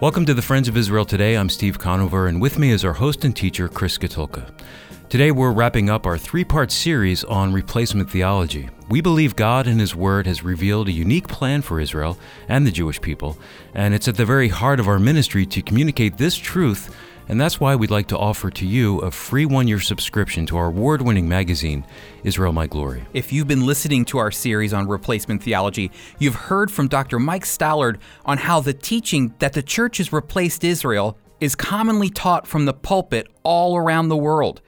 Welcome to the Friends of Israel Today. I'm Steve Conover, and with me is our host and teacher, Chris Katulka. Today, we're wrapping up our three part series on replacement theology. We believe God and His Word has revealed a unique plan for Israel and the Jewish people, and it's at the very heart of our ministry to communicate this truth and that's why we'd like to offer to you a free one year subscription to our award winning magazine, Israel My Glory. If you've been listening to our series on replacement theology, you've heard from Dr. Mike Stallard on how the teaching that the church has replaced Israel is commonly taught from the pulpit all around the world.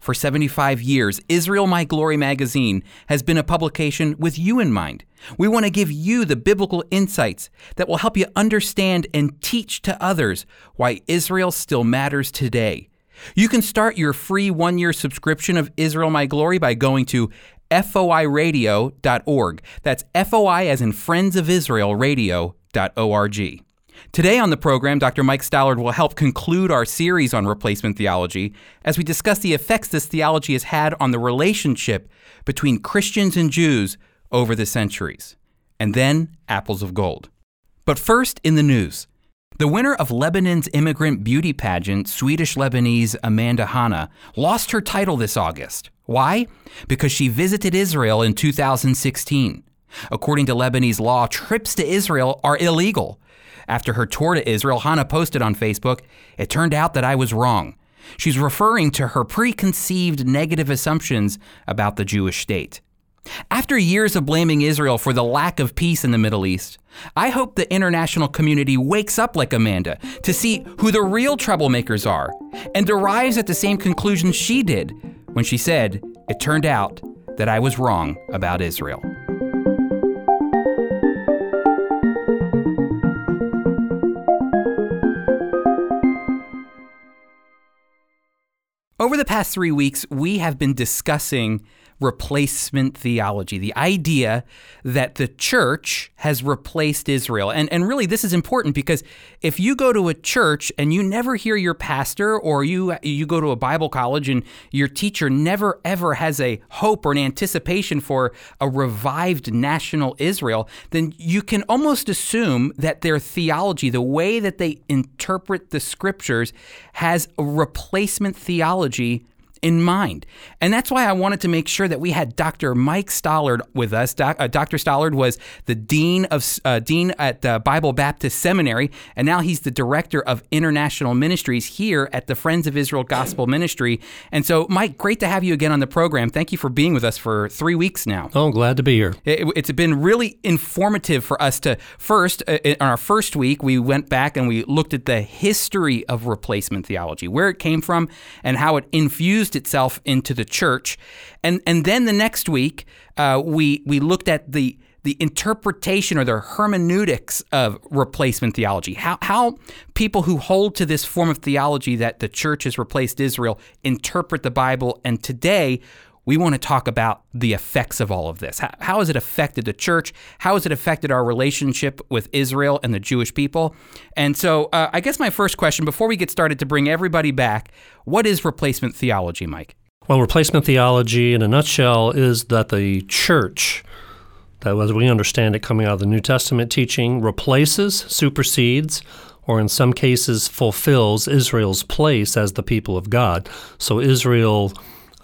For 75 years, Israel My Glory magazine has been a publication with you in mind. We want to give you the biblical insights that will help you understand and teach to others why Israel still matters today. You can start your free one year subscription of Israel My Glory by going to foiradio.org. That's FOI as in Friends of Israel Radio.org. Today on the program, Dr. Mike Stallard will help conclude our series on replacement theology as we discuss the effects this theology has had on the relationship between Christians and Jews over the centuries. And then, apples of gold. But first, in the news. The winner of Lebanon's immigrant beauty pageant, Swedish Lebanese Amanda Hanna, lost her title this August. Why? Because she visited Israel in 2016. According to Lebanese law, trips to Israel are illegal. After her tour to Israel, Hanna posted on Facebook, It turned out that I was wrong. She's referring to her preconceived negative assumptions about the Jewish state. After years of blaming Israel for the lack of peace in the Middle East, I hope the international community wakes up like Amanda to see who the real troublemakers are and arrives at the same conclusion she did when she said, It turned out that I was wrong about Israel. Over the past three weeks, we have been discussing replacement theology, the idea that the church has replaced Israel. And, and really, this is important because if you go to a church and you never hear your pastor, or you, you go to a Bible college and your teacher never ever has a hope or an anticipation for a revived national Israel, then you can almost assume that their theology, the way that they interpret the scriptures, has a replacement theology in mind. And that's why I wanted to make sure that we had Dr. Mike Stallard with us. Doc, uh, Dr. Stallard was the dean of uh, dean at the Bible Baptist Seminary, and now he's the director of international ministries here at the Friends of Israel Gospel Ministry. And so, Mike, great to have you again on the program. Thank you for being with us for three weeks now. Oh, glad to be here. It, has been really informative for us to first, uh, on our first week, we went back and we looked at the history of replacement theology, where it came from, and how it infused itself into the church. And and then the next week, uh, we we looked at the the interpretation or the hermeneutics of replacement theology. How, how people who hold to this form of theology that the church has replaced Israel interpret the Bible. And today, we want to talk about the effects of all of this. How, how, has it affected the church? How has it affected our relationship with Israel and the Jewish people? And so, uh, I guess my first question, before we get started, to bring everybody back, what is replacement theology, Mike? Well, replacement theology, in a nutshell, is that the church, that as we understand it coming out of the New Testament teaching, replaces, supersedes, or in some cases fulfills Israel's place as the people of God. So Israel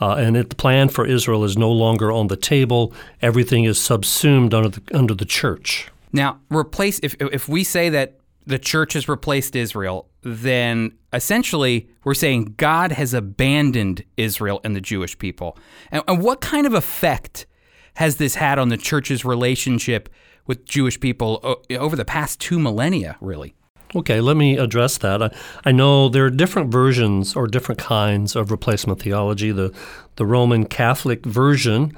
uh, and it, the plan for Israel is no longer on the table. Everything is subsumed under the, under the church. Now, replace if if we say that the church has replaced Israel, then essentially we're saying God has abandoned Israel and the Jewish people. And, and what kind of effect has this had on the church's relationship with Jewish people over the past two millennia, really? Okay, let me address that. I, I, know there are different versions or different kinds of replacement theology. The, the Roman Catholic version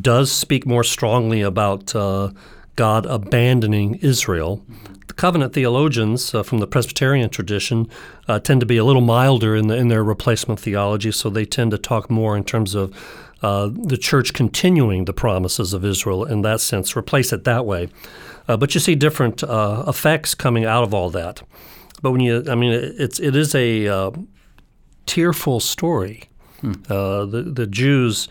does speak more strongly about uh, God abandoning Israel. The covenant theologians uh, from the Presbyterian tradition uh, tend to be a little milder in, the, in their replacement theology, so they tend to talk more in terms of uh, the church continuing the promises of Israel in that sense, replace it that way. Uh, but you see different uh, effects coming out of all that. But when you, I mean, it's it is a uh, tearful story. Hmm. Uh, the the Jews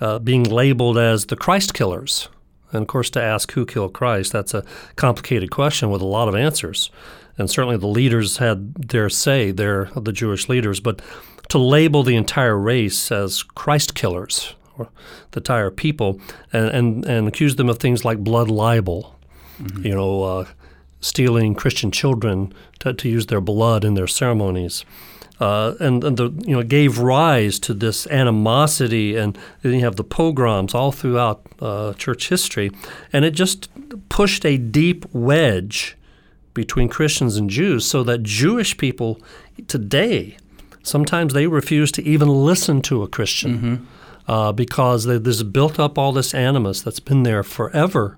uh, being labeled as the Christ killers, And of course, to ask who killed Christ, that's a complicated question with a lot of answers. And certainly the leaders had their say, they're the Jewish leaders, but to label the entire race as Christ killers, or the entire people, and, and, and accuse them of things like blood libel, mm-hmm. you know, uh, stealing Christian children to, to use their blood in their ceremonies. Uh, and, and the, you know gave rise to this animosity, and then you have the pogroms all throughout uh, church history, and it just pushed a deep wedge between Christians and Jews, so that Jewish people today sometimes they refuse to even listen to a Christian mm-hmm. uh, because there's built up all this animus that's been there forever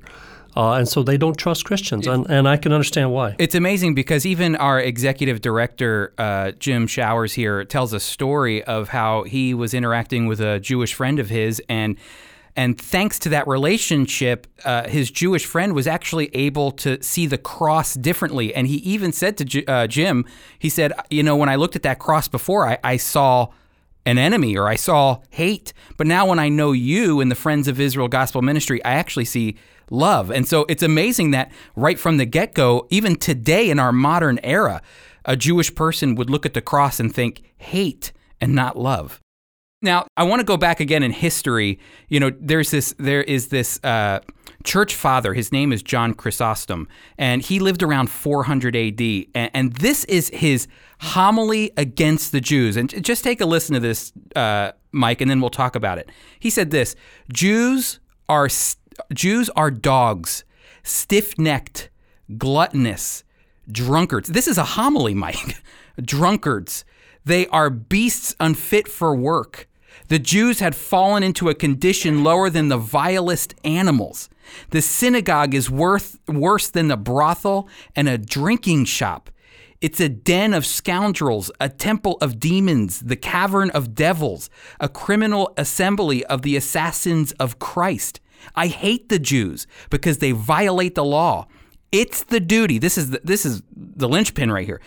uh, and so they don't trust Christians, and, and I can understand why. It's amazing because even our executive director, uh, Jim Showers, here tells a story of how he was interacting with a Jewish friend of his, and and thanks to that relationship, uh, his Jewish friend was actually able to see the cross differently. And he even said to J- uh, Jim, he said, You know, when I looked at that cross before, I, I saw an enemy or I saw hate. But now when I know you and the Friends of Israel Gospel Ministry, I actually see love. And so it's amazing that right from the get go, even today in our modern era, a Jewish person would look at the cross and think hate and not love. Now, I want to go back again in history. You know, there's this, there is this uh, church father. His name is John Chrysostom, and he lived around 400 AD. And, and this is his homily against the Jews. And just take a listen to this, uh, Mike, and then we'll talk about it. He said this: Jews are Jews are dogs, stiff-necked, gluttonous, drunkards. This is a homily, Mike. drunkards. They are beasts unfit for work. The Jews had fallen into a condition lower than the vilest animals. The synagogue is worth, worse than the brothel and a drinking shop. It's a den of scoundrels, a temple of demons, the cavern of devils, a criminal assembly of the assassins of Christ. I hate the Jews because they violate the law. It's the duty. This is the, this is the linchpin right here.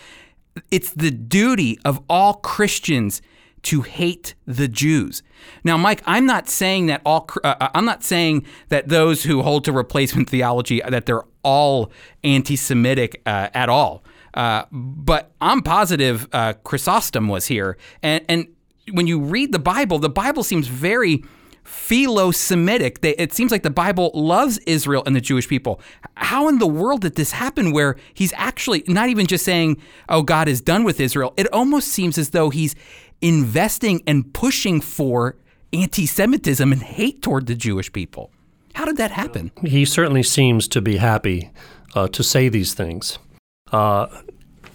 It's the duty of all Christians to hate the Jews. Now, Mike, I'm not saying that all. Uh, uh, I'm not saying that those who hold to replacement theology that they're all anti-Semitic uh, at all. Uh, but I'm positive uh, Chrysostom was here, and and when you read the Bible, the Bible seems very philo-Semitic. it seems like the Bible loves Israel and the Jewish people. How in the world did this happen? Where he's actually not even just saying, "Oh, God is done with Israel." It almost seems as though he's investing and pushing for anti-Semitism and hate toward the Jewish people. How did that happen? He certainly seems to be happy uh, to say these things. Uh,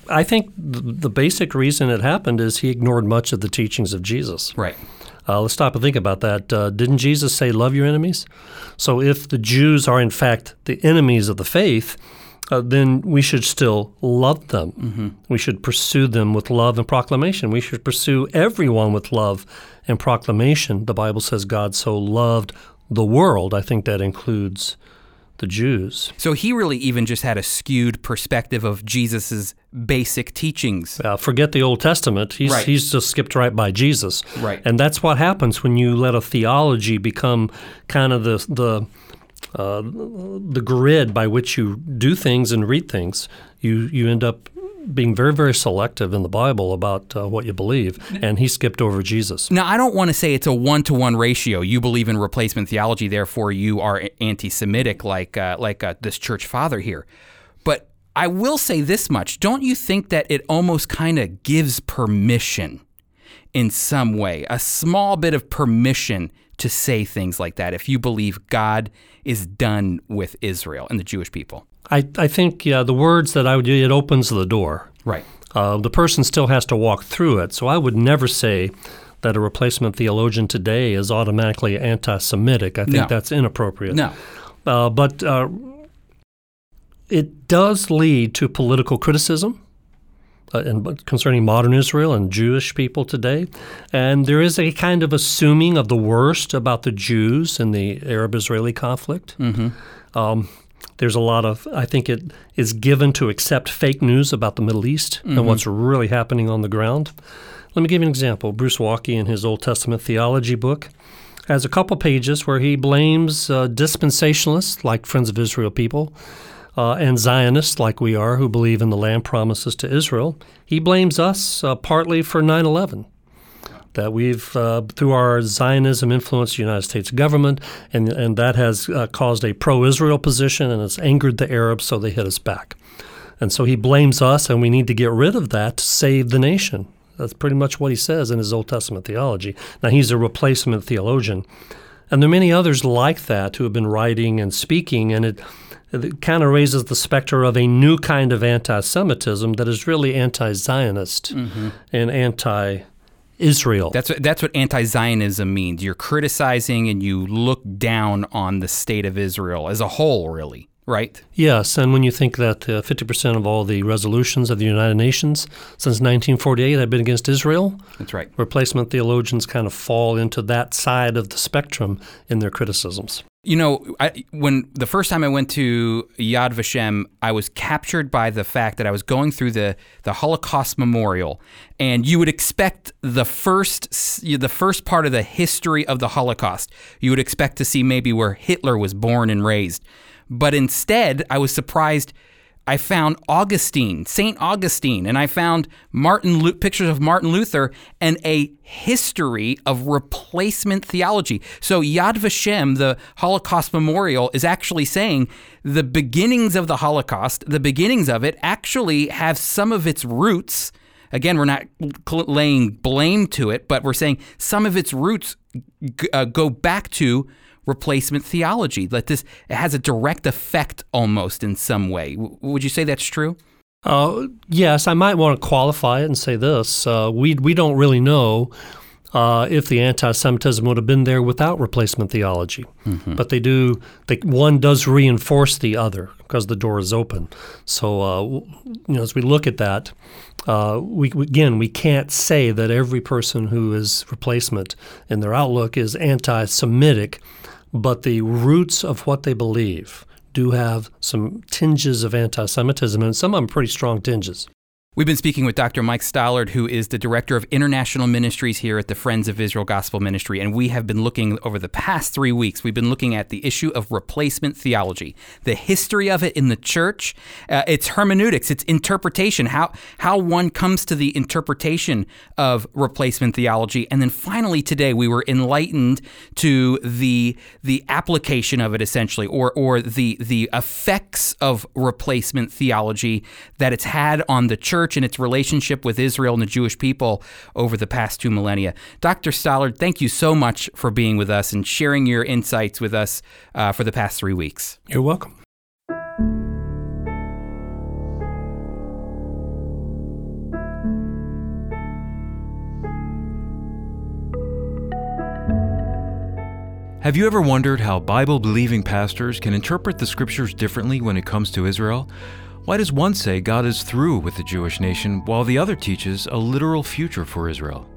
I think the basic reason it happened is he ignored much of the teachings of Jesus. Right. Uh, let's stop and think about that. Uh, didn't Jesus say, Love your enemies? So if the Jews are, in fact, the enemies of the faith, uh, then we should still love them. Mm-hmm. We should pursue them with love and proclamation. We should pursue everyone with love and proclamation. The Bible says God so loved the world. I think that includes the Jews. So he really even just had a skewed perspective of Jesus's basic teachings. Uh, forget the Old Testament. He's, right. he's just skipped right by Jesus. Right. And that's what happens when you let a theology become kind of the the uh, the grid by which you do things and read things. You you end up being very, very selective in the Bible about uh, what you believe, and he skipped over Jesus. Now, I don't want to say it's a one to one ratio. You believe in replacement theology, therefore you are anti Semitic, like, uh, like uh, this church father here. But I will say this much don't you think that it almost kind of gives permission in some way, a small bit of permission to say things like that if you believe God is done with Israel and the Jewish people? I, I think yeah, the words that I would it opens the door. Right. Uh, the person still has to walk through it. So I would never say that a replacement theologian today is automatically anti-Semitic. I think no. that's inappropriate. No. Uh, but uh, it does lead to political criticism. Uh, and concerning modern Israel and Jewish people today, and there is a kind of assuming of the worst about the Jews in the Arab-Israeli conflict. Mm-hmm. Um, there's a lot of, I think it is given to accept fake news about the Middle East mm-hmm. and what's really happening on the ground. Let me give you an example. Bruce Waltke, in his Old Testament theology book, has a couple pages where he blames uh, dispensationalists, like Friends of Israel people, uh, and Zionists, like we are, who believe in the land promises to Israel. He blames us uh, partly for 9 11 that we've, uh, through our Zionism, influenced the United States government, and, and that has uh, caused a pro Israel position and it's angered the Arabs, so they hit us back. And so he blames us, and we need to get rid of that to save the nation. That's pretty much what he says in his Old Testament theology. Now, he's a replacement theologian. And there are many others like that who have been writing and speaking, and it, it kind of raises the specter of a new kind of anti Semitism that is really anti Zionist mm-hmm. and anti Israel. That's what, that's what anti-Zionism means. You're criticizing and you look down on the state of Israel as a whole, really. Right. Yes, and when you think that uh, 50% of all the resolutions of the United Nations since 1948 have been against Israel, that's right. Replacement theologians kind of fall into that side of the spectrum in their criticisms. You know, I, when the first time I went to Yad Vashem, I was captured by the fact that I was going through the, the Holocaust Memorial, and you would expect the first the first part of the history of the Holocaust. You would expect to see maybe where Hitler was born and raised, but instead, I was surprised I found Augustine, St. Augustine, and I found Martin pictures of Martin Luther and a history of replacement theology. So Yad Vashem, the Holocaust Memorial, is actually saying the beginnings of the Holocaust, the beginnings of it actually have some of its roots. Again, we're not laying blame to it, but we're saying some of its roots uh, go back to replacement theology. That this it has a direct effect almost in some way. W- would you say that's true? Uh, yes, I might want to qualify it and say this: uh, we we don't really know. Uh, if the anti-Semitism would have been there without replacement theology, mm-hmm. but they do. They, one does reinforce the other because the door is open. So, uh, you know, as we look at that, uh, we again we can't say that every person who is replacement in their outlook is anti-Semitic but the roots of what they believe do have some tinges of anti Semitism, and some of them pretty strong tinges. We've been speaking with Dr. Mike Stallard, who is the Director of International Ministries here at the Friends of Israel Gospel Ministry. And we have been looking over the past three weeks, we've been looking at the issue of replacement theology, the history of it in the church, uh, its hermeneutics, its interpretation, how, how one comes to the interpretation of replacement theology. And then finally today, we were enlightened to the, the application of it essentially, or, or the, the effects of replacement theology that it's had on the church church and its relationship with Israel and the Jewish people over the past two millennia. Dr. Stallard, thank you so much for being with us and sharing your insights with us uh, for the past three weeks. You're welcome. Have you ever wondered how Bible believing pastors can interpret the scriptures differently when it comes to Israel? Why does one say God is through with the Jewish nation while the other teaches a literal future for Israel?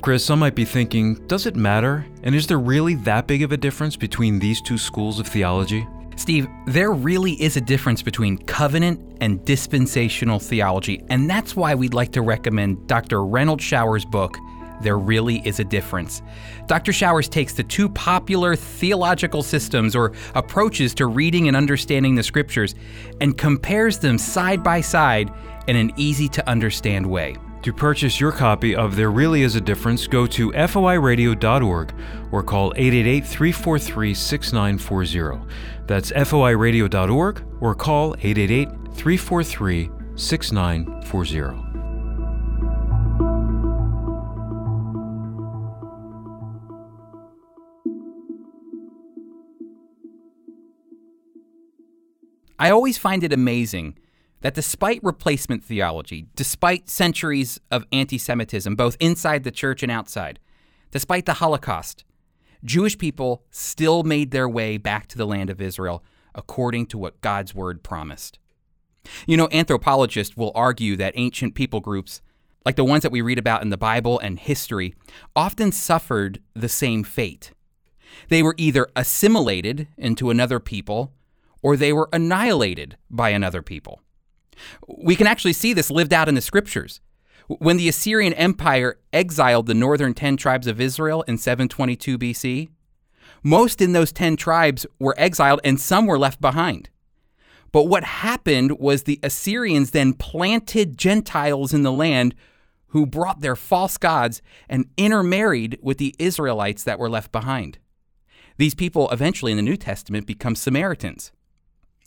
Chris, some might be thinking, does it matter? And is there really that big of a difference between these two schools of theology? Steve, there really is a difference between covenant and dispensational theology, and that's why we'd like to recommend Dr. Renald Showers' book, there really is a difference. Dr. Showers takes the two popular theological systems or approaches to reading and understanding the scriptures and compares them side by side in an easy to understand way. To purchase your copy of There Really Is a Difference, go to foiradio.org or call 888 343 6940. That's foiradio.org or call 888 343 6940. I always find it amazing that despite replacement theology, despite centuries of anti Semitism, both inside the church and outside, despite the Holocaust, Jewish people still made their way back to the land of Israel according to what God's word promised. You know, anthropologists will argue that ancient people groups, like the ones that we read about in the Bible and history, often suffered the same fate. They were either assimilated into another people or they were annihilated by another people. We can actually see this lived out in the scriptures. When the Assyrian Empire exiled the northern 10 tribes of Israel in 722 BC, Most in those 10 tribes were exiled and some were left behind. But what happened was the Assyrians then planted Gentiles in the land who brought their false gods and intermarried with the Israelites that were left behind. These people eventually in the New Testament become Samaritans.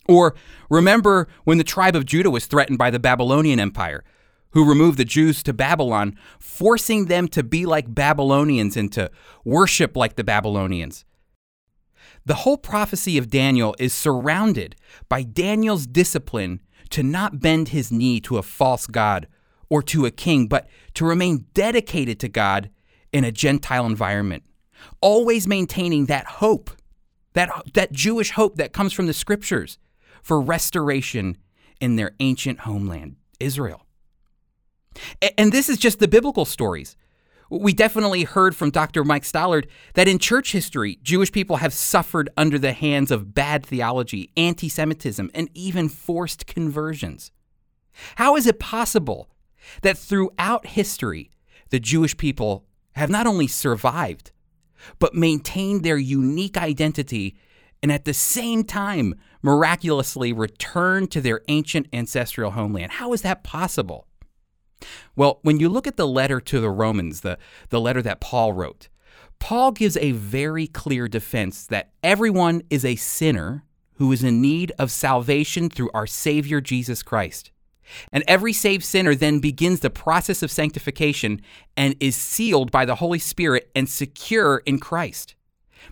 Or remember when the tribe of Judah was threatened by the Babylonian Empire, who removed the Jews to Babylon, forcing them to be like Babylonians and to worship like the Babylonians. The whole prophecy of Daniel is surrounded by Daniel's discipline to not bend his knee to a false god or to a king, but to remain dedicated to God in a Gentile environment, always maintaining that hope, that, that Jewish hope that comes from the scriptures for restoration in their ancient homeland, Israel. And this is just the biblical stories. We definitely heard from Dr. Mike Stallard that in church history, Jewish people have suffered under the hands of bad theology, anti Semitism, and even forced conversions. How is it possible that throughout history, the Jewish people have not only survived, but maintained their unique identity and at the same time miraculously return to their ancient ancestral homeland? How is that possible? Well, when you look at the letter to the Romans, the, the letter that Paul wrote, Paul gives a very clear defense that everyone is a sinner who is in need of salvation through our Savior Jesus Christ. And every saved sinner then begins the process of sanctification and is sealed by the Holy Spirit and secure in Christ.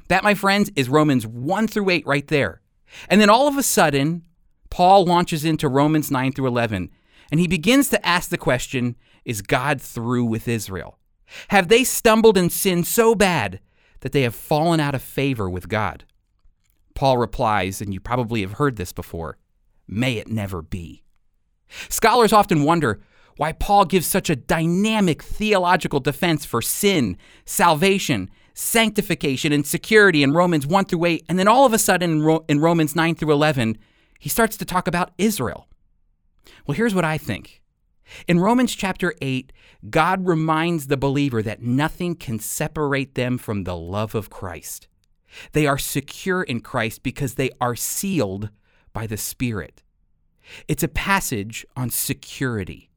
That, my friends, is Romans 1 through 8 right there. And then all of a sudden, Paul launches into Romans 9 through 11 and he begins to ask the question Is God through with Israel? Have they stumbled and sinned so bad that they have fallen out of favor with God? Paul replies, and you probably have heard this before May it never be. Scholars often wonder why Paul gives such a dynamic theological defense for sin, salvation, sanctification, and security in Romans 1 through 8, and then all of a sudden in Romans 9 through 11, he starts to talk about Israel. Well, here's what I think. In Romans chapter 8, God reminds the believer that nothing can separate them from the love of Christ. They are secure in Christ because they are sealed by the Spirit. It's a passage on security.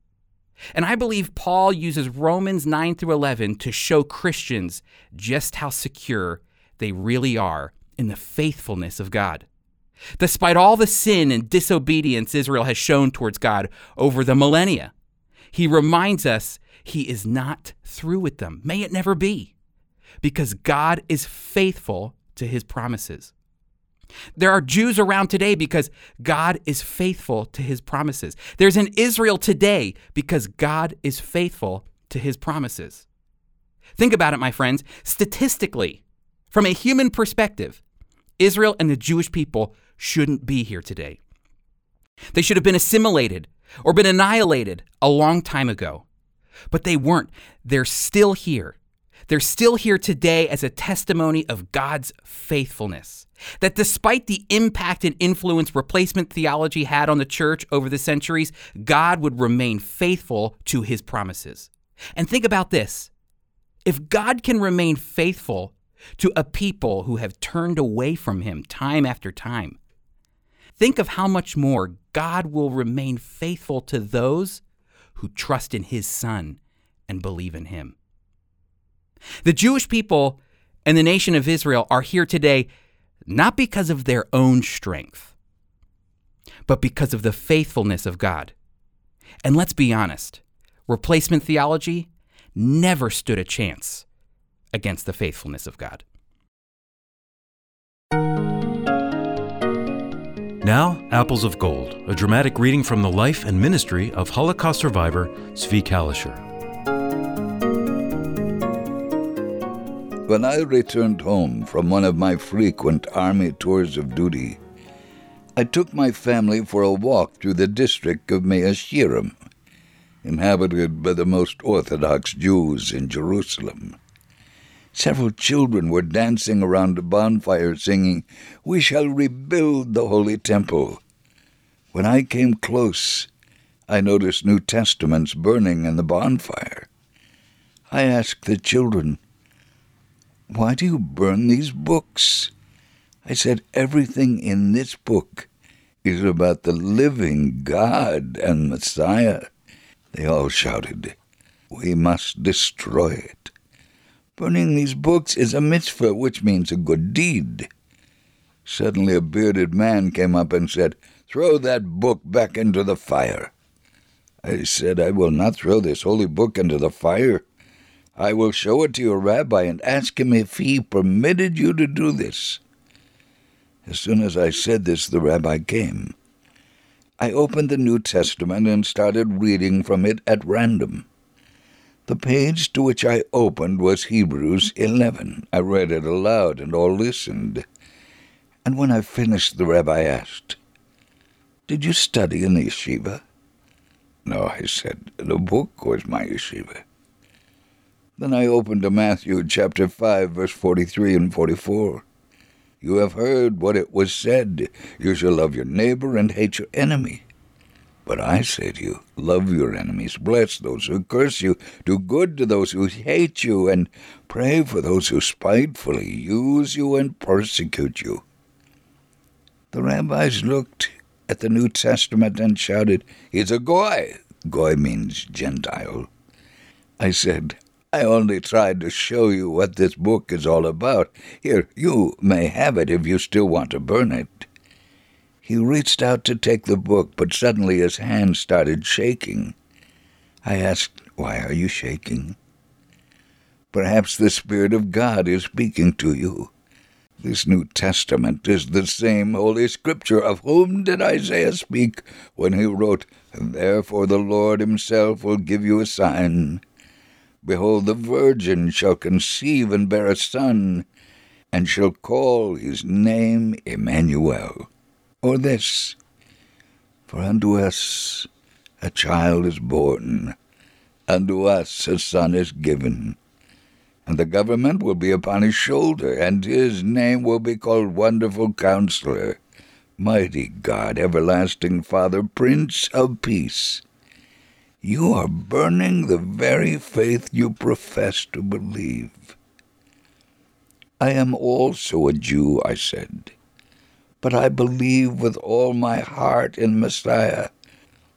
And I believe Paul uses Romans 9 through 11 to show Christians just how secure they really are in the faithfulness of God. Despite all the sin and disobedience Israel has shown towards God over the millennia, he reminds us he is not through with them. May it never be, because God is faithful to his promises. There are Jews around today because God is faithful to his promises. There's an Israel today because God is faithful to his promises. Think about it, my friends. Statistically, from a human perspective, Israel and the Jewish people shouldn't be here today. They should have been assimilated or been annihilated a long time ago. But they weren't. They're still here. They're still here today as a testimony of God's faithfulness. That despite the impact and influence replacement theology had on the church over the centuries, God would remain faithful to his promises. And think about this if God can remain faithful to a people who have turned away from him time after time, Think of how much more God will remain faithful to those who trust in his Son and believe in him. The Jewish people and the nation of Israel are here today not because of their own strength, but because of the faithfulness of God. And let's be honest, replacement theology never stood a chance against the faithfulness of God. Now, Apples of Gold, a dramatic reading from the life and ministry of Holocaust survivor Zvi Kalisher. When I returned home from one of my frequent Army tours of duty, I took my family for a walk through the district of Mea Shearim, inhabited by the most Orthodox Jews in Jerusalem. Several children were dancing around a bonfire singing, We shall rebuild the Holy Temple. When I came close, I noticed New Testaments burning in the bonfire. I asked the children, Why do you burn these books? I said, Everything in this book is about the living God and Messiah. They all shouted, We must destroy it. Burning these books is a mitzvah, which means a good deed. Suddenly a bearded man came up and said, Throw that book back into the fire. I said, I will not throw this holy book into the fire. I will show it to your rabbi and ask him if he permitted you to do this. As soon as I said this, the rabbi came. I opened the New Testament and started reading from it at random. The page to which I opened was Hebrews 11. I read it aloud, and all listened. And when I finished, the rabbi asked, Did you study in the yeshiva? No, I said, the book was my yeshiva. Then I opened to Matthew chapter 5, verse 43 and 44. You have heard what it was said You shall love your neighbor and hate your enemy. But I say to you, love your enemies, bless those who curse you, do good to those who hate you, and pray for those who spitefully use you and persecute you. The rabbis looked at the New Testament and shouted, He's a Goy. Goy means Gentile. I said, I only tried to show you what this book is all about. Here, you may have it if you still want to burn it. He reached out to take the book, but suddenly his hand started shaking. I asked, Why are you shaking? Perhaps the Spirit of God is speaking to you. This New Testament is the same Holy Scripture of whom did Isaiah speak when he wrote, Therefore the Lord himself will give you a sign. Behold, the virgin shall conceive and bear a son, and shall call his name Emmanuel. Or this For unto us a child is born, unto us a son is given, and the government will be upon his shoulder, and his name will be called Wonderful Counselor, Mighty God, Everlasting Father, Prince of Peace. You are burning the very faith you profess to believe. I am also a Jew, I said, but I believe with all my heart in Messiah.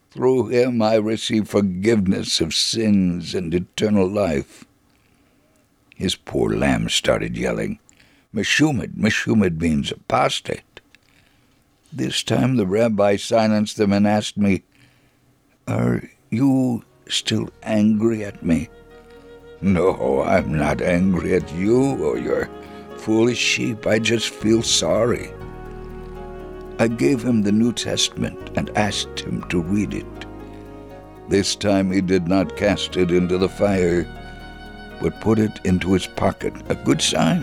Through him I receive forgiveness of sins and eternal life. His poor lamb started yelling, Meshumad, Meshumad means apostate. This time the rabbi silenced them and asked me, Are you still angry at me? No, I'm not angry at you or your foolish sheep. I just feel sorry. I gave him the New Testament and asked him to read it. This time he did not cast it into the fire, but put it into his pocket. A good sign.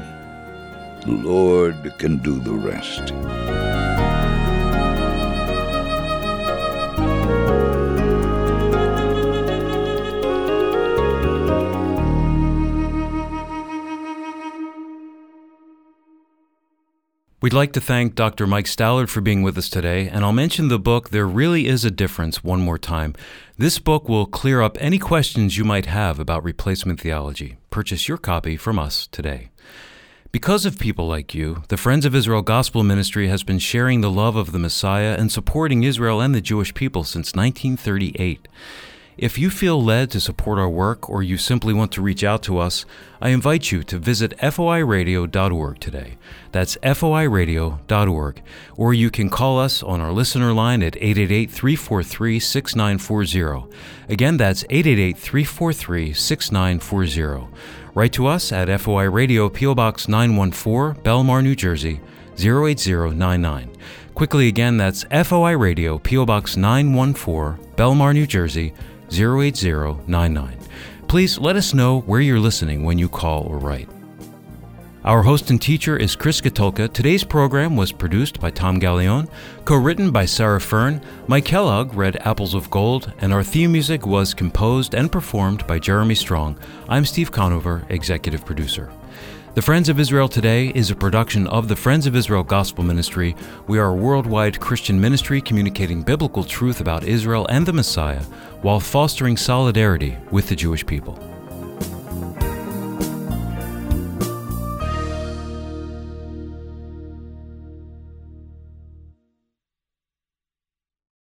The Lord can do the rest. We'd like to thank Dr. Mike Stallard for being with us today, and I'll mention the book There Really Is a Difference one more time. This book will clear up any questions you might have about replacement theology. Purchase your copy from us today. Because of people like you, the Friends of Israel Gospel Ministry has been sharing the love of the Messiah and supporting Israel and the Jewish people since 1938. If you feel led to support our work or you simply want to reach out to us, I invite you to visit foiradio.org today. That's foiradio.org. Or you can call us on our listener line at 888 343 6940. Again, that's 888 343 6940. Write to us at FOI Radio, P.O. Box 914, Bellmawr, New Jersey 08099. Quickly again, that's FOI Radio, P.O. Box 914, Bellmawr, New Jersey 08099. Please let us know where you're listening when you call or write. Our host and teacher is Chris Katulka. Today's program was produced by Tom Gallione, co written by Sarah Fern. Mike Kellogg read Apples of Gold, and our theme music was composed and performed by Jeremy Strong. I'm Steve Conover, executive producer. The Friends of Israel Today is a production of the Friends of Israel Gospel Ministry. We are a worldwide Christian ministry communicating biblical truth about Israel and the Messiah while fostering solidarity with the Jewish people.